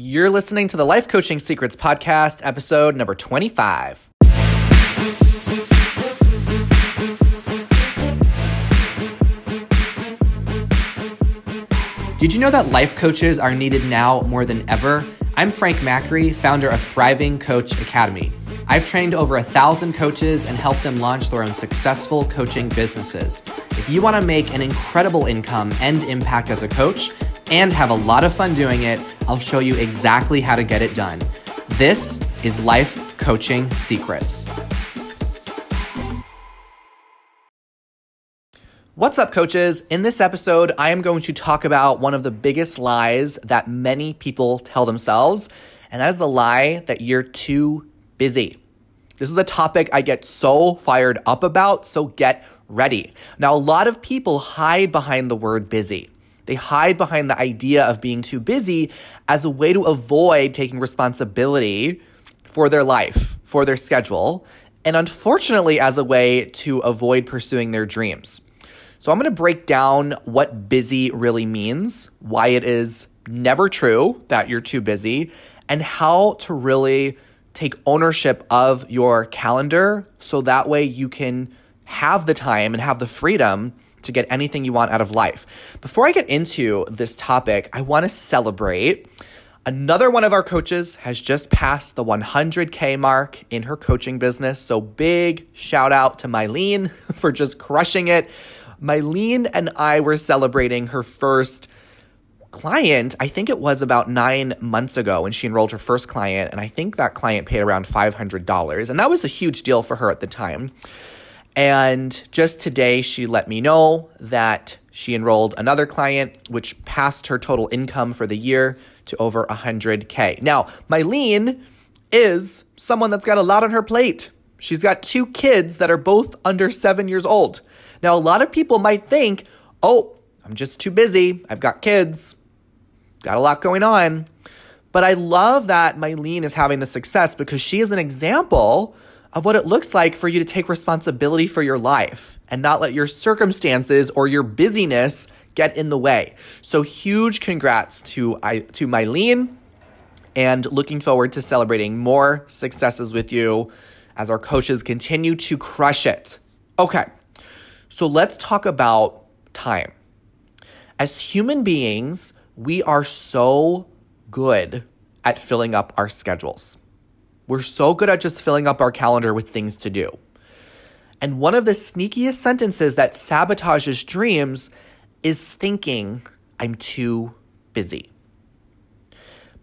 You're listening to the Life Coaching Secrets Podcast, episode number 25. Did you know that life coaches are needed now more than ever? I'm Frank Macri, founder of Thriving Coach Academy. I've trained over a thousand coaches and helped them launch their own successful coaching businesses. If you want to make an incredible income and impact as a coach and have a lot of fun doing it, I'll show you exactly how to get it done. This is Life Coaching Secrets. What's up, coaches? In this episode, I am going to talk about one of the biggest lies that many people tell themselves, and that is the lie that you're too busy. This is a topic I get so fired up about, so get ready. Now, a lot of people hide behind the word busy. They hide behind the idea of being too busy as a way to avoid taking responsibility for their life, for their schedule, and unfortunately, as a way to avoid pursuing their dreams. So, I'm gonna break down what busy really means, why it is never true that you're too busy, and how to really take ownership of your calendar so that way you can have the time and have the freedom to get anything you want out of life. Before I get into this topic, I want to celebrate. Another one of our coaches has just passed the 100K mark in her coaching business. So, big shout out to Mylene for just crushing it. Mylene and I were celebrating her first client, I think it was about nine months ago when she enrolled her first client, and I think that client paid around $500. And that was a huge deal for her at the time. And just today, she let me know that she enrolled another client, which passed her total income for the year to over 100K. Now, Mylene is someone that's got a lot on her plate. She's got two kids that are both under seven years old. Now, a lot of people might think, oh, I'm just too busy. I've got kids, got a lot going on. But I love that Mylene is having the success because she is an example of what it looks like for you to take responsibility for your life and not let your circumstances or your busyness get in the way. So huge congrats to I to Mylene and looking forward to celebrating more successes with you as our coaches continue to crush it. Okay. So let's talk about time. As human beings, we are so good at filling up our schedules. We're so good at just filling up our calendar with things to do. And one of the sneakiest sentences that sabotages dreams is thinking, I'm too busy.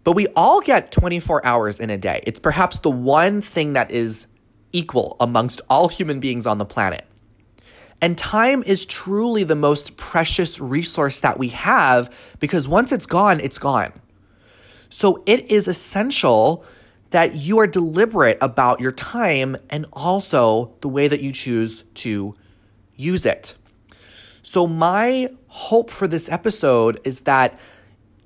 But we all get 24 hours in a day. It's perhaps the one thing that is equal amongst all human beings on the planet. And time is truly the most precious resource that we have because once it's gone, it's gone. So it is essential that you are deliberate about your time and also the way that you choose to use it. So, my hope for this episode is that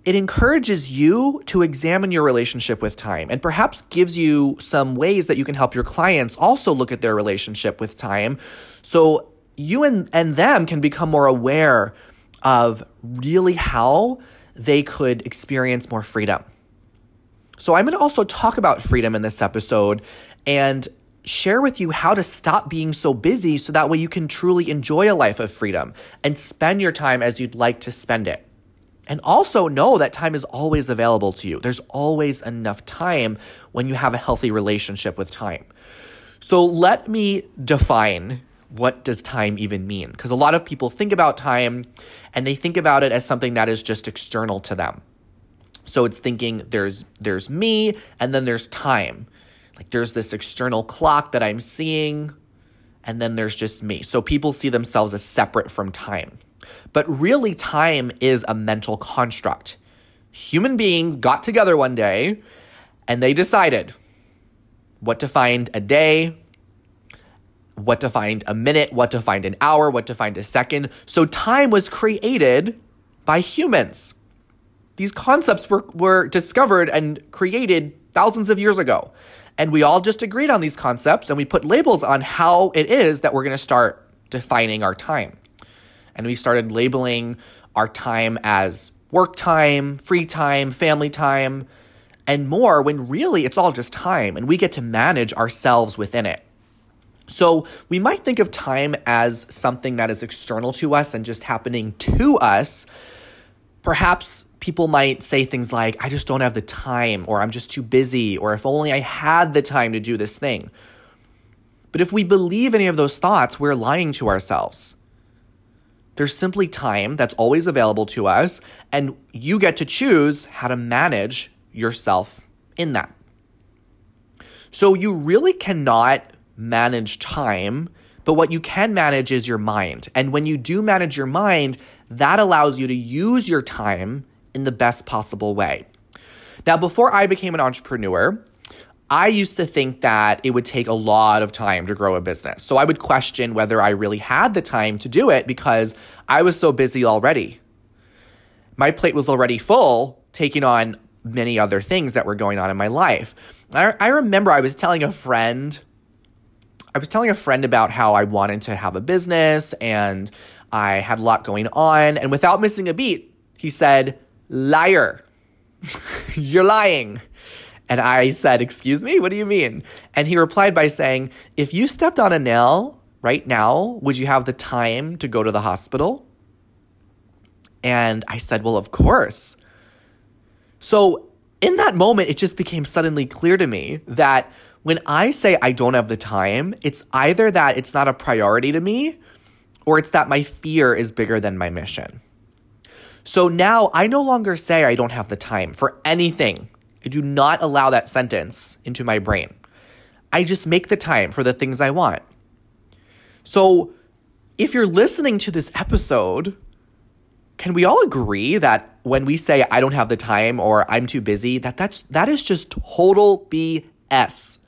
it encourages you to examine your relationship with time and perhaps gives you some ways that you can help your clients also look at their relationship with time. So, you and, and them can become more aware of really how they could experience more freedom. So, I'm going to also talk about freedom in this episode and share with you how to stop being so busy so that way you can truly enjoy a life of freedom and spend your time as you'd like to spend it. And also know that time is always available to you. There's always enough time when you have a healthy relationship with time. So, let me define what does time even mean? Because a lot of people think about time and they think about it as something that is just external to them. So it's thinking there's there's me and then there's time. Like there's this external clock that I'm seeing and then there's just me. So people see themselves as separate from time. But really time is a mental construct. Human beings got together one day and they decided what to find a day, what to find a minute, what to find an hour, what to find a second. So time was created by humans. These concepts were, were discovered and created thousands of years ago. And we all just agreed on these concepts and we put labels on how it is that we're going to start defining our time. And we started labeling our time as work time, free time, family time. and more when really it's all just time and we get to manage ourselves within it. So we might think of time as something that is external to us and just happening to us. Perhaps people might say things like, I just don't have the time, or I'm just too busy, or if only I had the time to do this thing. But if we believe any of those thoughts, we're lying to ourselves. There's simply time that's always available to us, and you get to choose how to manage yourself in that. So you really cannot manage time, but what you can manage is your mind. And when you do manage your mind, that allows you to use your time in the best possible way. Now, before I became an entrepreneur, I used to think that it would take a lot of time to grow a business. So I would question whether I really had the time to do it because I was so busy already. My plate was already full, taking on many other things that were going on in my life. I, I remember I was telling a friend, I was telling a friend about how I wanted to have a business and I had a lot going on. And without missing a beat, he said, Liar, you're lying. And I said, Excuse me, what do you mean? And he replied by saying, If you stepped on a nail right now, would you have the time to go to the hospital? And I said, Well, of course. So in that moment, it just became suddenly clear to me that when I say I don't have the time, it's either that it's not a priority to me or it's that my fear is bigger than my mission. So now I no longer say I don't have the time for anything. I do not allow that sentence into my brain. I just make the time for the things I want. So if you're listening to this episode, can we all agree that when we say I don't have the time or I'm too busy, that that's that is just total BS.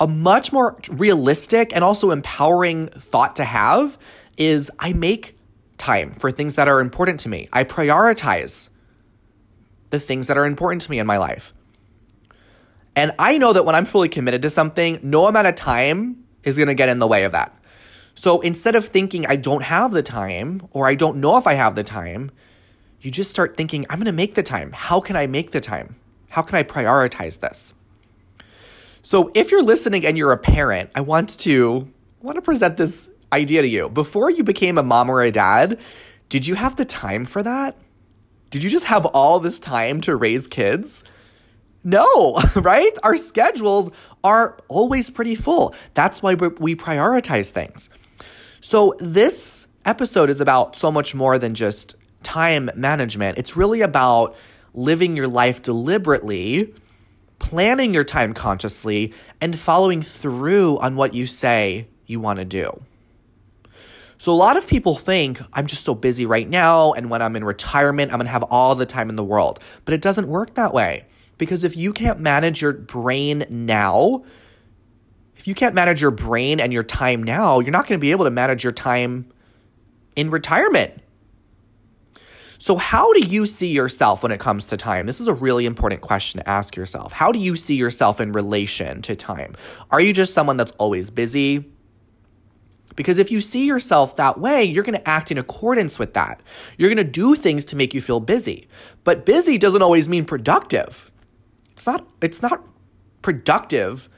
A much more realistic and also empowering thought to have is I make time for things that are important to me. I prioritize the things that are important to me in my life. And I know that when I'm fully committed to something, no amount of time is going to get in the way of that. So instead of thinking, I don't have the time, or I don't know if I have the time, you just start thinking, I'm going to make the time. How can I make the time? How can I prioritize this? So if you're listening and you're a parent, I want to want to present this idea to you. Before you became a mom or a dad, did you have the time for that? Did you just have all this time to raise kids? No, right? Our schedules are always pretty full. That's why we prioritize things. So, this episode is about so much more than just time management. It's really about living your life deliberately, planning your time consciously, and following through on what you say you want to do. So, a lot of people think I'm just so busy right now, and when I'm in retirement, I'm gonna have all the time in the world. But it doesn't work that way. Because if you can't manage your brain now, if you can't manage your brain and your time now, you're not to be able to manage your time in retirement. So, how do you see yourself when it comes to time? This is a really important question to ask yourself. How do you see yourself in relation to time? Are you just someone that's always busy? Because if you see yourself that way, you're going to act in accordance with that. You're going to do things to make you feel busy. But busy doesn't always mean productive. It's not it's not productive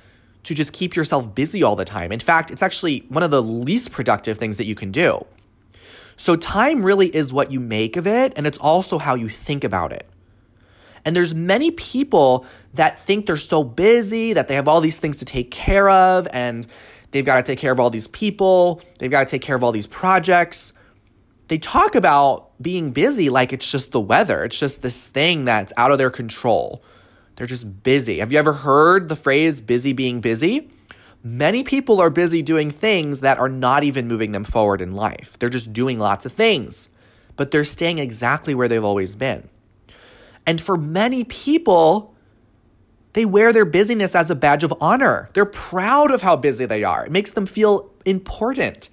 to just keep yourself busy all the time. In fact, it's actually one of the least productive things that you can do. So, time really is what you make of it, and it's also how you think about it. And there's many people that think they're so busy that they have all these things to take care of, and they've got to take care of all these people, they've got to take care of all these projects. They talk about being busy like it's just the weather, it's just this thing that's out of their control. They're just busy. Have you ever heard the phrase busy being busy? Many people are busy doing things that are not even moving them forward in life. They're just doing lots of things, but they're staying exactly where they've always been. And for many people, they wear their busyness as a badge of honor. They're proud of how busy they are. It makes them feel important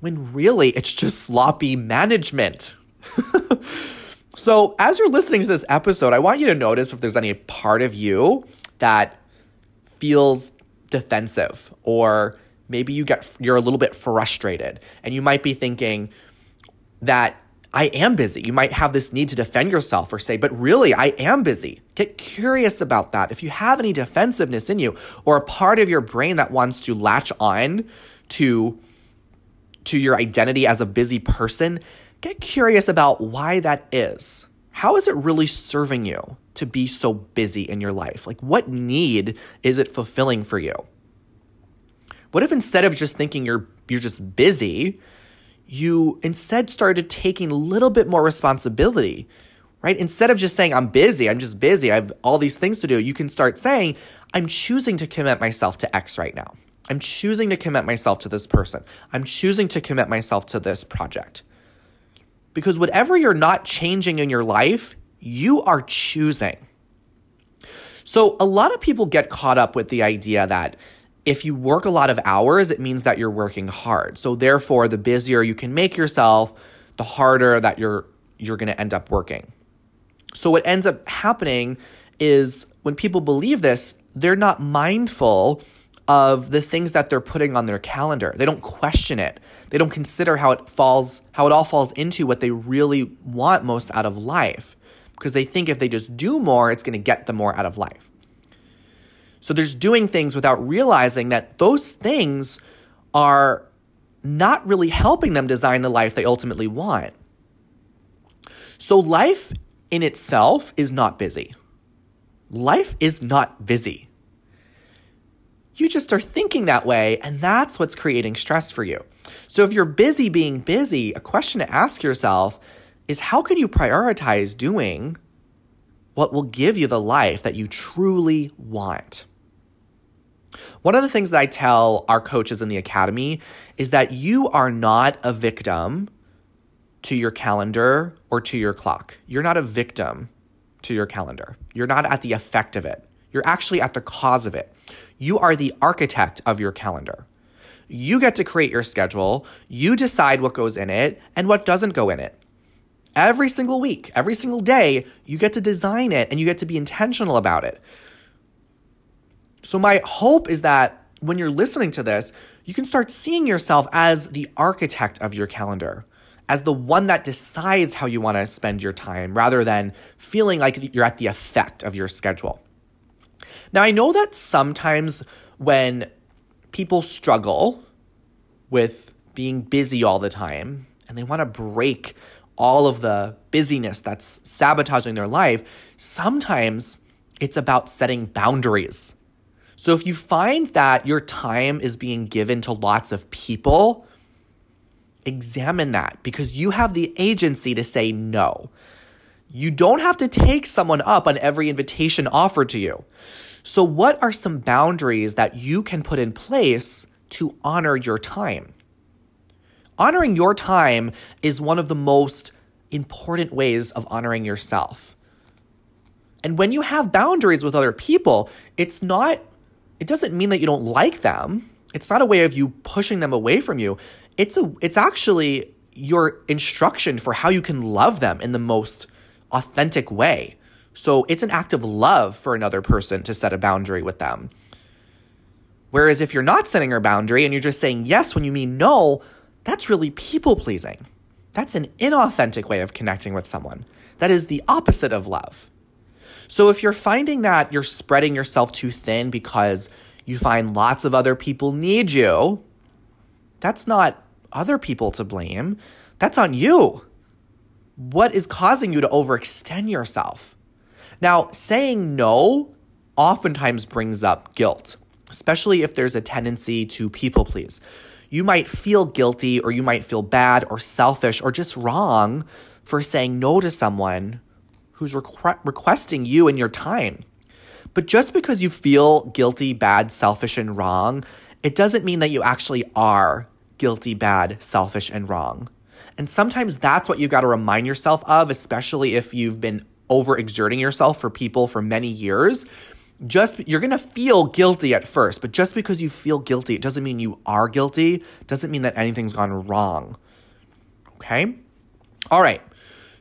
when really it's just sloppy management. So, as you're listening to this episode, I want you to notice if there's any part of you that feels defensive or maybe you get you're a little bit frustrated and you might be thinking that I am busy. You might have this need to defend yourself or say, but really, I am busy. Get curious about that. If you have any defensiveness in you or a part of your brain that wants to latch on to, to your identity as a busy person, get curious about why that is. How is it really serving you to be so busy in your life? Like, what need is it fulfilling for you? What if instead of just thinking you're you're just busy, you instead started taking a little bit more responsibility, right? Instead of just saying, I'm busy, I'm just busy, I have all these things to do, you can start saying, I'm choosing to commit myself to X right now. I'm choosing to commit myself to this person. I'm choosing to commit myself to this project. Because whatever you're not changing in your life, you are choosing. So, a lot of people get caught up with the idea that if you work a lot of hours, it means that you're working hard. So therefore, the busier you can make yourself, the harder that you're you're going to end up working. So what ends up happening is when people believe this, they're not mindful of the things that they're putting on their calendar. They don't question it. They don't consider how it falls how it all falls into what they really want most out of life because they think if they just do more, it's going to get them more out of life. So there's doing things without realizing that those things are not really helping them design the life they ultimately want. So life in itself is not busy. Life is not busy. You just are thinking that way, and that's what's creating stress for you. So, if you're busy being busy, a question to ask yourself is how can you prioritize doing what will give you the life that you truly want? One of the things that I tell our coaches in the academy is that you are not a victim to your calendar or to your clock. You're not a victim to your calendar. You're not at the effect of it. You're actually at the cause of it. You are the architect of your calendar. You get to create your schedule, you decide what goes in it and what doesn't go in it. Every single week, every single day, you get to design it and you get to be intentional about it. So, my hope is that when you're listening to this, you can start seeing yourself as the architect of your calendar, as the one that decides how you want to spend your time rather than feeling like you're at the effect of your schedule. Now, I know that sometimes when people struggle with being busy all the time and they want to break all of the busyness that's sabotaging their life, sometimes it's about setting boundaries so if you find that your time is being given to lots of people, examine that because you have the agency to say no. You don't have to take someone up on every invitation offered to you. So, what are some boundaries that you can put in place to honor your time? Honoring your time is one of the most important ways of honoring yourself. And when you have boundaries with other people, it's not it doesn't mean that you don't like them. It's not a way of you pushing them away from you. It's a it's actually your instruction for how you can love them in the most authentic way. So it's an act of love for another person to set a boundary with them. Whereas if you're not setting a boundary and you're just saying yes when you mean no, that's really people pleasing. That's an inauthentic way of connecting with someone. That is the opposite of love. So if you're finding that you're spreading yourself too thin because you find lots of other people need you, that's not other people to blame. That's on you. What is causing you to overextend yourself? Now, saying no oftentimes brings up guilt, especially if there's a tendency to people please. You might feel guilty or you might feel bad or selfish or just wrong for saying no to someone who's requ- requesting you and your time. But just because you feel guilty, bad, selfish, and wrong, it doesn't mean that you actually are guilty, bad, selfish, and wrong. And sometimes that's what you got to remind yourself of, especially if you've been overexerting yourself for people for many years. Just you're going to feel guilty at first, but just because you feel guilty, it doesn't mean you are guilty, doesn't mean that anything's gone wrong. Okay? All right.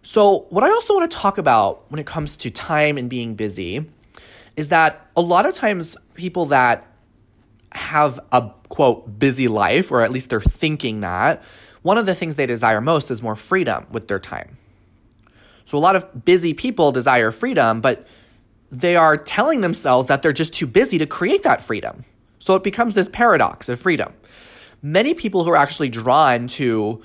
So, what I also want to talk about when it comes to time and being busy is that a lot of times people that have a quote busy life, or at least they're thinking that, one of the things they desire most is more freedom with their time. So a lot of busy people desire freedom, but they are telling themselves that they're just too busy to create that freedom. So it becomes this paradox of freedom. Many people who are actually drawn to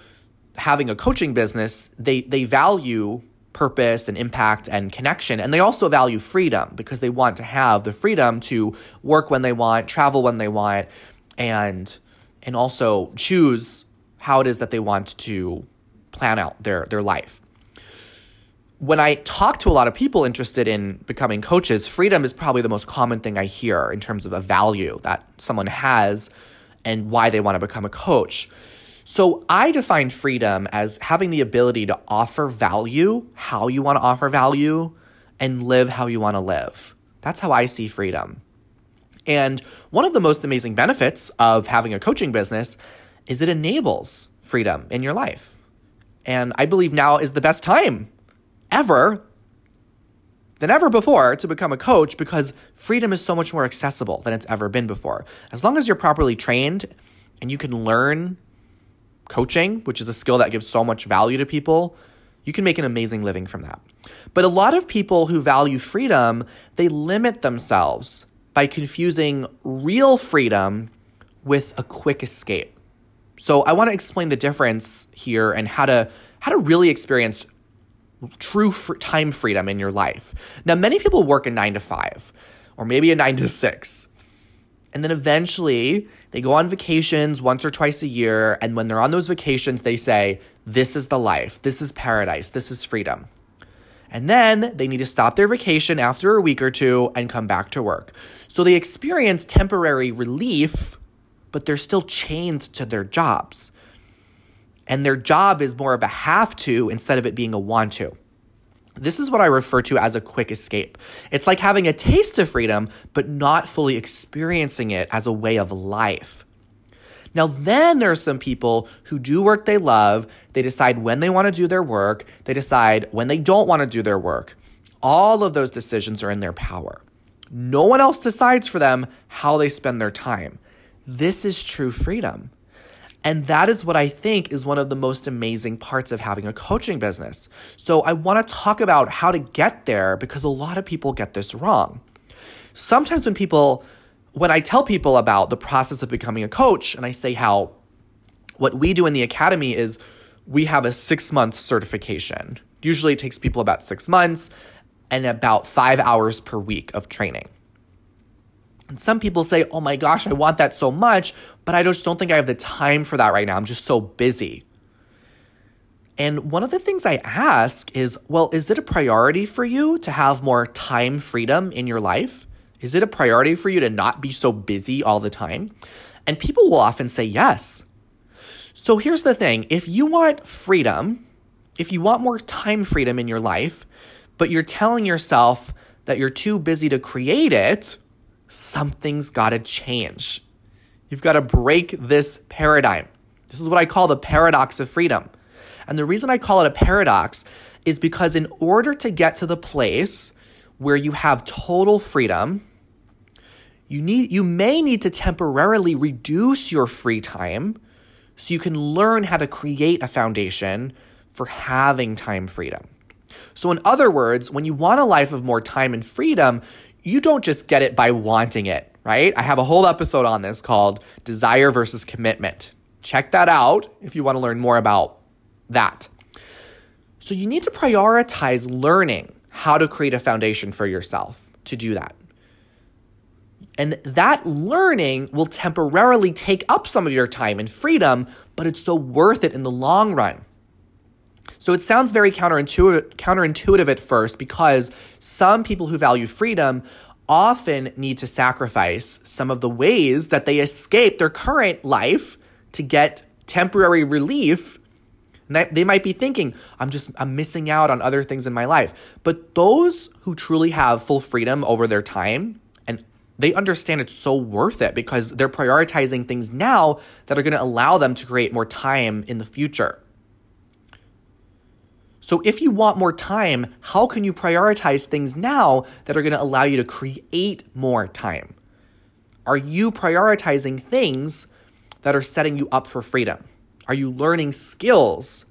having a coaching business, they they value purpose and impact and connection and they also value freedom because they want to have the freedom to work when they want, travel when they want and and also choose how it is that they want to plan out their their life when I talk to a lot of people interested in becoming coaches, freedom is probably the most common thing I hear in terms of a value that someone has and why they want to become a coach. So I define freedom as having the ability to offer value, how you want to offer value, and live how you want to live. That's how I see freedom. And one of the most amazing benefits of having a coaching business is it enables freedom in your life. And I believe now is the best time ever than ever before to become a coach because freedom is so much more accessible than it's ever been before. As long as you're properly trained and you can learn coaching, which is a skill that gives so much value to people, you can make an amazing living from that. But a lot of people who value freedom, they limit themselves by confusing real freedom with a quick escape. So I want to explain the difference here and how to how to really experience true fr- time freedom in your life. Now, many people work a nine to five or maybe a nine to six. And then eventually they go on vacations once or twice a year. And when they're on those vacations, they say, This is the life. This is paradise. This is freedom. And then they need to stop their vacation after a week or two and come back to work. So they experience temporary relief, but they're still chained to their jobs and their job is more of a have to instead of it being a want to. This is what I refer to as a quick escape. It's like having a taste of freedom, but not fully experiencing it as a way of life. Now, then there are some people who do work they love. They decide when they want to do their work, they decide when they don't want to do their work. All of those decisions are in their power. No one else decides for them how they spend their time. This is true freedom. And that is what I think is one of the most amazing parts of having a coaching business. So I want to talk about how to get there because a lot of people get this wrong. Sometimes when people, when I tell people about the process of becoming a coach and I say how what we do in the academy is we have a six month certification. Usually it takes people about six months and about five hours per week of training. And some people say, oh my gosh, I want that so much, but I just don't think I have the time for that right now. I'm just so busy. And one of the things I ask is, well, is it a priority for you to have more time freedom in your life? Is it a priority for you to not be so busy all the time? And people will often say yes. So here's the thing if you want freedom, if you want more time freedom in your life, but you're telling yourself that you're too busy to create it, something's got to change. You've got to break this paradigm. This is what I call the paradox of freedom. And the reason I call it a paradox is because in order to get to the place where you have total freedom, you need you may need to temporarily reduce your free time so you can learn how to create a foundation for having time freedom. So in other words, when you want a life of more time and freedom, you don't just get it by wanting it, right? I have a whole episode on this called Desire versus Commitment. Check that out if you want to learn more about that. So you need to prioritize learning how to create a foundation for yourself to do that. And that learning will temporarily take up some of your time and freedom, but it's so worth it in the long run. So it sounds very counterintuitive, counterintuitive at first because some people who value freedom often need to sacrifice some of the ways that they escape their current life to get temporary relief. They might be thinking, I'm just I'm missing out on other things in my life. But those who truly have full freedom over their time and they understand it's so worth it because they're prioritizing things now that are going to allow them to create more time in the future. So, if you want more time, how can you prioritize things now that are going to allow you to create more time? Are you prioritizing things that are setting you up for freedom? Are you learning skills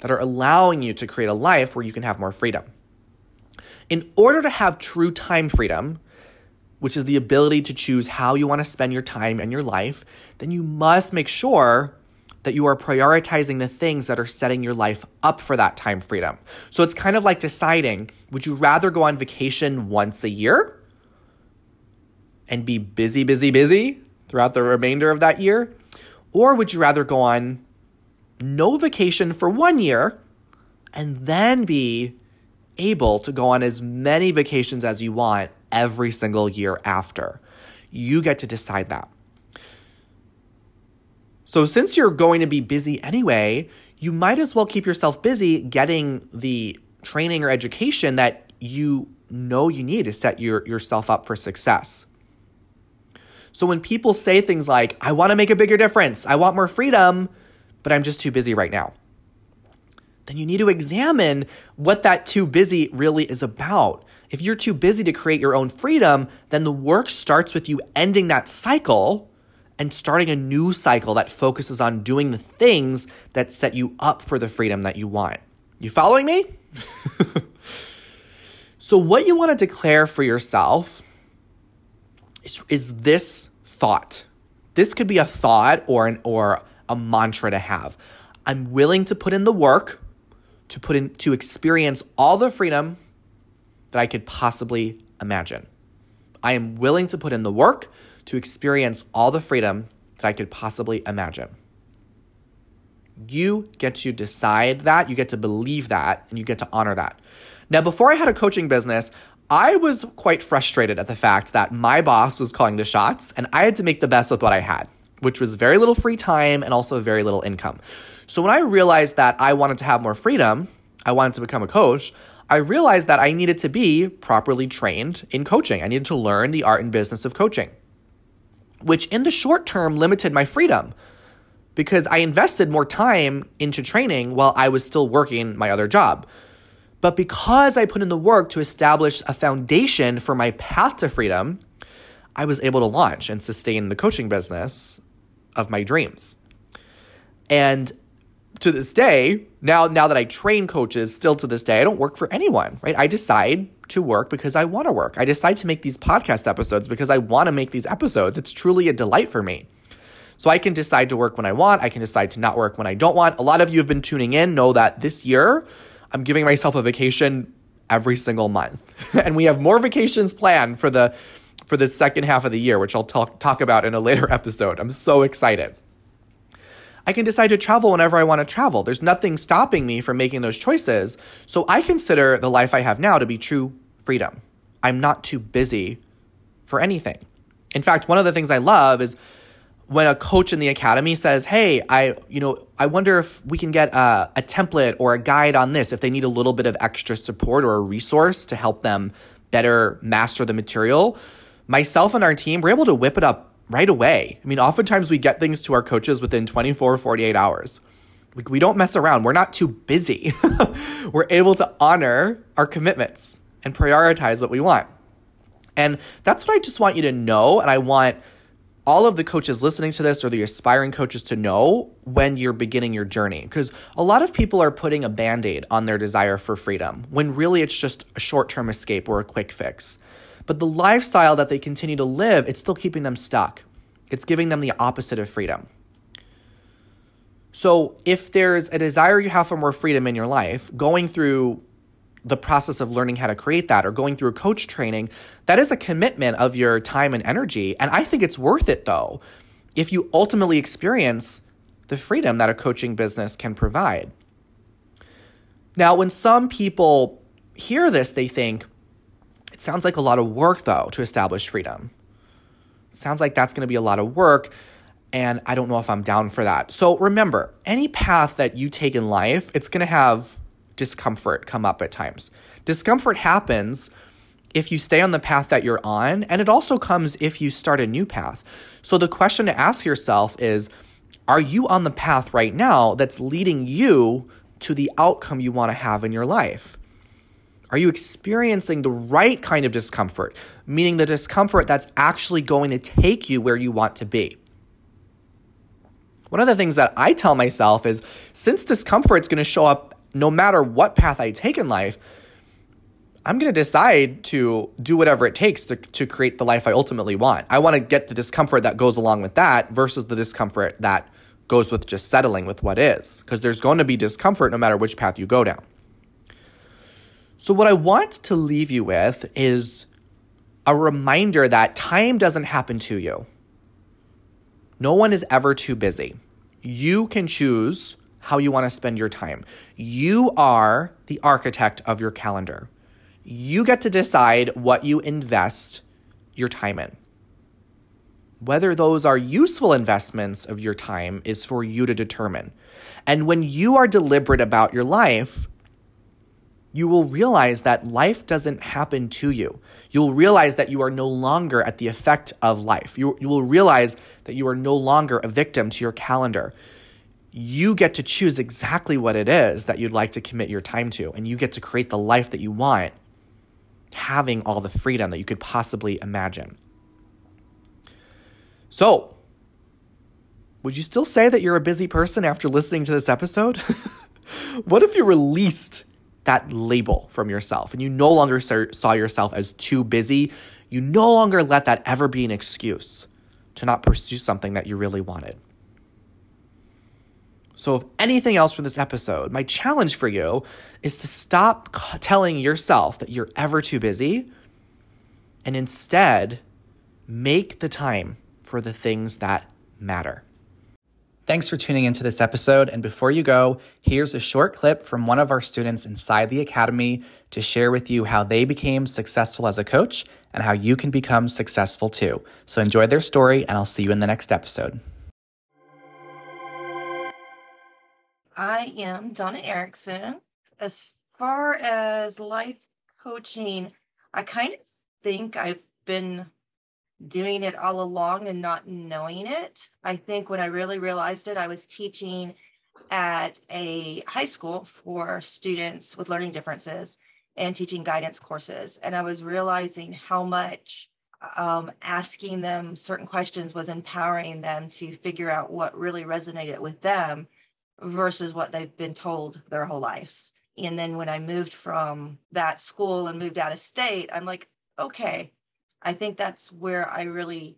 that are allowing you to create a life where you can have more freedom? In order to have true time freedom, which is the ability to choose how you want to spend your time and your life, then you must make sure that you are prioritizing the things that are setting your life up for that time freedom. So it's kind of like deciding would you rather go on vacation once a year and be busy, busy, busy throughout the remainder of that year? Or would you rather go on no vacation for one year and then be able to go on as many vacations as you want every single year after. You get to decide that. So, since you're going to be busy anyway, you might as well keep yourself busy getting the training or education that you know you need to set your, yourself up for success. So, when people say things like, I want to make a bigger difference, I want more freedom, but I'm just too busy right now, then you need to examine what that too busy really is about. If you're too busy to create your own freedom, then the work starts with you ending that cycle and starting a new cycle that focuses on doing the things that set you up for the freedom that you want. You following me? so, what you want to declare for yourself is, is this thought. This could be a thought or an or a mantra to have. I'm willing to put in the work to put in to experience all the freedom that I could possibly imagine. I am willing to put in the work to experience all the freedom that I could possibly imagine. You get to decide that, you get to believe that, and you get to honor that. Now, before I had a coaching business, I was quite frustrated at the fact that my boss was calling the shots and I had to make the best with what I had, which was very little free time and also very little income. So when I realized that I wanted to have more freedom, I wanted to become a coach, I realized that I needed to be properly trained in coaching. I needed to learn the art and business of coaching, which in the short term limited my freedom because I invested more time into training while I was still working my other job. But because I put in the work to establish a foundation for my path to freedom, I was able to launch and sustain the coaching business of my dreams. And to this day, now now that I train coaches, still to this day, I don't work for anyone, right? I decide to work because I want to work. I decide to make these podcast episodes because I want to make these episodes. It's truly a delight for me. So I can decide to work when I want, I can decide to not work when I don't want. A lot of you have been tuning in know that this year I'm giving myself a vacation every single month. and we have more vacations planned for the for the second half of the year, which I'll talk talk about in a later episode. I'm so excited. I can decide to travel whenever I want to travel. There's nothing stopping me from making those choices. So I consider the life I have now to be true freedom. I'm not too busy for anything. In fact, one of the things I love is when a coach in the academy says, "Hey, I, you know, I wonder if we can get a, a template or a guide on this if they need a little bit of extra support or a resource to help them better master the material." Myself and our team were able to whip it up right away. I mean, oftentimes we get things to our coaches within 24, 48 hours. We, we don't mess around. We're not too busy. We're able to honor our commitments and prioritize what we want. And that's what I just want you to know. And I want all of the coaches listening to this or the aspiring coaches to know when you're beginning your journey. Because a lot of people are putting a band aid on their desire for freedom when really it's just a short term escape or a quick fix. But the lifestyle that they continue to live, it's still keeping them stuck. It's giving them the opposite of freedom. So, if there's a desire you have for more freedom in your life, going through the process of learning how to create that or going through a coach training, that is a commitment of your time and energy. And I think it's worth it though, if you ultimately experience the freedom that a coaching business can provide. Now, when some people hear this, they think, it sounds like a lot of work, though, to establish freedom. Sounds like that's going to be a lot of work, and I don't know if I'm down for that. So remember, any path that you take in life, it's going to have discomfort come up at times. Discomfort happens if you stay on the path that you're on, and it also comes if you start a new path. So the question to ask yourself is Are you on the path right now that's leading you to the outcome you want to have in your life? Are you experiencing the right kind of discomfort, meaning the discomfort that's actually going to take you where you want to be? One of the things that I tell myself is since discomfort is going to show up no matter what path I take in life, I'm going to decide to do whatever it takes to, to create the life I ultimately want. I want to get the discomfort that goes along with that versus the discomfort that goes with just settling with what is, because there's going to be discomfort no matter which path you go down. So, what I want to leave you with is a reminder that time doesn't happen to you. No one is ever too busy. You can choose how you want to spend your time. You are the architect of your calendar. You get to decide what you invest your time in. Whether those are useful investments of your time is for you to determine. And when you are deliberate about your life, you will realize that life doesn't happen to you. You'll realize that you are no longer at the effect of life. You, you will realize that you are no longer a victim to your calendar. You get to choose exactly what it is that you'd like to commit your time to, and you get to create the life that you want, having all the freedom that you could possibly imagine. So, would you still say that you're a busy person after listening to this episode? what if you released that label from yourself and you no longer saw yourself as too busy? You no longer let that ever be an excuse to not pursue something that you really wanted. So, if anything else from this episode, my challenge for you is to stop telling yourself that you're ever too busy and instead make the time for the things that matter. Thanks for tuning into this episode. And before you go, here's a short clip from one of our students inside the Academy to share with you how they became successful as a coach and how you can become successful too. So enjoy their story, and I'll see you in the next episode. I am Donna Erickson. As far as life coaching, I kind of think I've been doing it all along and not knowing it. I think when I really realized it, I was teaching at a high school for students with learning differences and teaching guidance courses. And I was realizing how much um, asking them certain questions was empowering them to figure out what really resonated with them versus what they've been told their whole lives. And then when I moved from that school and moved out of state, I'm like, okay, I think that's where I really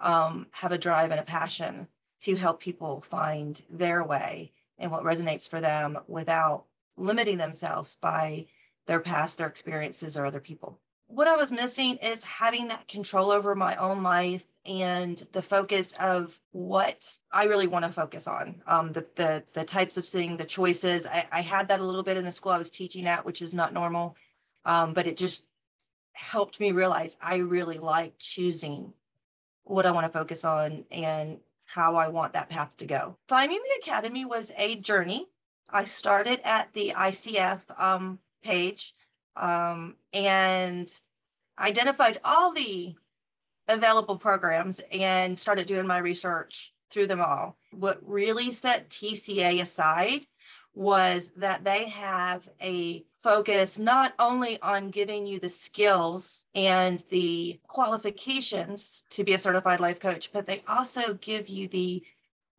um, have a drive and a passion to help people find their way and what resonates for them without limiting themselves by their past, their experiences, or other people. What I was missing is having that control over my own life and the focus of what I really want to focus on. Um, the, the the types of thing, the choices. I, I had that a little bit in the school I was teaching at, which is not normal. Um, but it just helped me realize I really like choosing what I want to focus on and how I want that path to go. Finding the Academy was a journey. I started at the ICF um, page um, and identified all the available programs and started doing my research through them all. What really set TCA aside was that they have a focus not only on giving you the skills and the qualifications to be a certified life coach, but they also give you the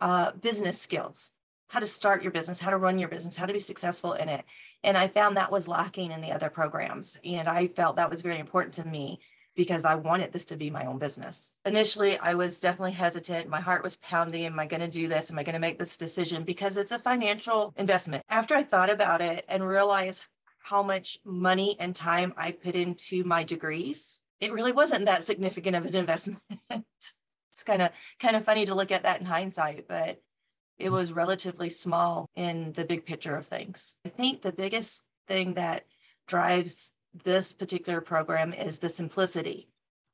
uh, business skills how to start your business, how to run your business, how to be successful in it. And I found that was lacking in the other programs. And I felt that was very important to me because I wanted this to be my own business. Initially, I was definitely hesitant. My heart was pounding. Am I going to do this? Am I going to make this decision? Because it's a financial investment. After I thought about it and realized how much money and time I put into my degrees, it really wasn't that significant of an investment. it's kind of kind of funny to look at that in hindsight, but it was relatively small in the big picture of things. I think the biggest thing that drives this particular program is the simplicity,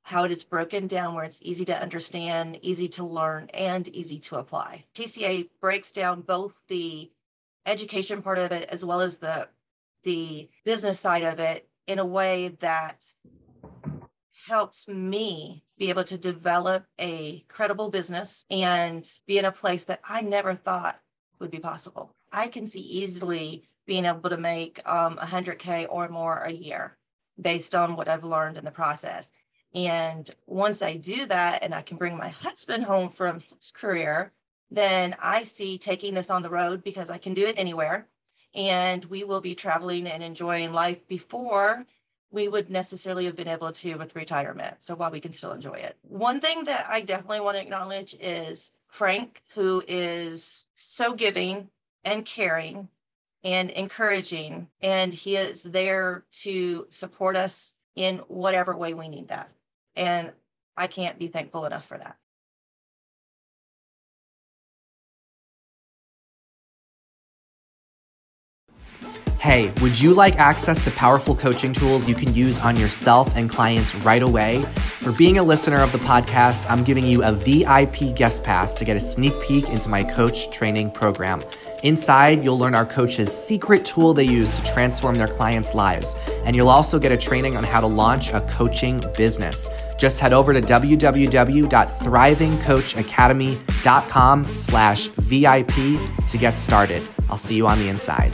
how it is broken down where it's easy to understand, easy to learn, and easy to apply. TCA breaks down both the education part of it as well as the the business side of it in a way that helps me be able to develop a credible business and be in a place that I never thought would be possible. I can see easily being able to make um, 100K or more a year based on what I've learned in the process. And once I do that and I can bring my husband home from his career, then I see taking this on the road because I can do it anywhere. And we will be traveling and enjoying life before we would necessarily have been able to with retirement. So while we can still enjoy it. One thing that I definitely want to acknowledge is Frank, who is so giving and caring and encouraging. And he is there to support us in whatever way we need that. And I can't be thankful enough for that. Hey, would you like access to powerful coaching tools you can use on yourself and clients right away? For being a listener of the podcast, I'm giving you a VIP guest pass to get a sneak peek into my coach training program. Inside, you'll learn our coach's secret tool they use to transform their clients' lives. And you'll also get a training on how to launch a coaching business. Just head over to www.thrivingcoachacademy.com slash VIP to get started. I'll see you on the inside.